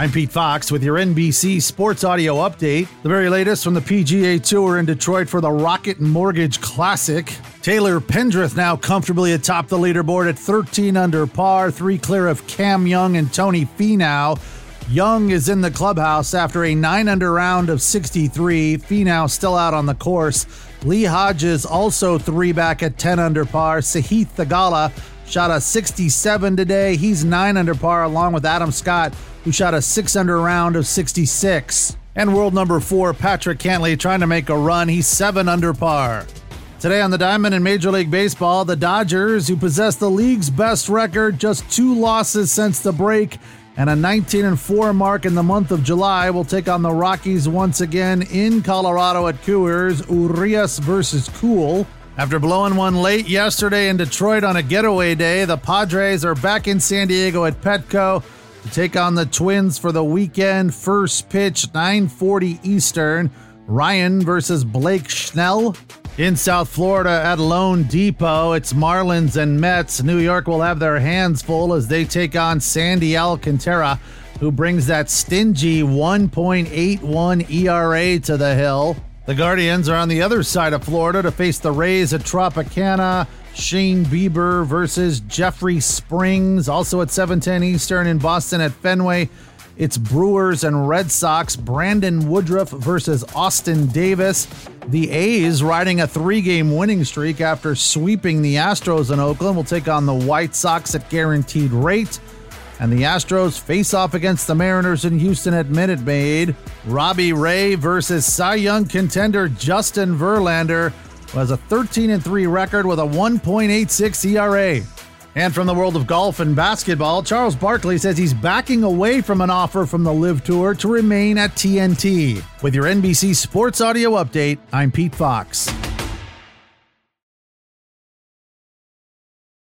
I'm Pete Fox with your NBC Sports Audio Update. The very latest from the PGA Tour in Detroit for the Rocket Mortgage Classic. Taylor Pendrith now comfortably atop the leaderboard at 13 under par, three clear of Cam Young and Tony Finau. Young is in the clubhouse after a 9 under round of 63. Finau still out on the course. Lee Hodges also three back at 10 under par. Sahith Theegala shot a 67 today. He's 9 under par along with Adam Scott who shot a 6 under round of 66. And world number 4 Patrick Cantlay trying to make a run. He's 7 under par. Today on the Diamond in Major League Baseball, the Dodgers, who possess the league's best record, just two losses since the break, and a 19 and 4 mark in the month of July, will take on the Rockies once again in Colorado at Coors, Urias versus Kuhl. After blowing one late yesterday in Detroit on a getaway day, the Padres are back in San Diego at Petco to take on the Twins for the weekend. First pitch, 9:40 Eastern. Ryan versus Blake Snell. In South Florida at loanDepot, it's Marlins and Mets. New York will have their hands full as they take on Sandy Alcantara, who brings that stingy 1.81 ERA to the hill. The Guardians are on the other side of Florida to face the Rays at Tropicana. Shane Bieber versus Jeffrey Springs, also at 7:10 Eastern in Boston at Fenway. It's Brewers and Red Sox. Brandon Woodruff versus Austin Davis. The A's riding a three-game winning streak after sweeping the Astros in Oakland will take on the White Sox at guaranteed rate. And the Astros face off against the Mariners in Houston at Minute Maid. Robbie Ray versus Cy Young contender Justin Verlander who has a 13 and 3 record with a 1.86 ERA. And from the world of golf and basketball, Charles Barkley says he's backing away from an offer from the LIV Tour to remain at TNT. With your NBC Sports Audio Update, I'm Pete Fox.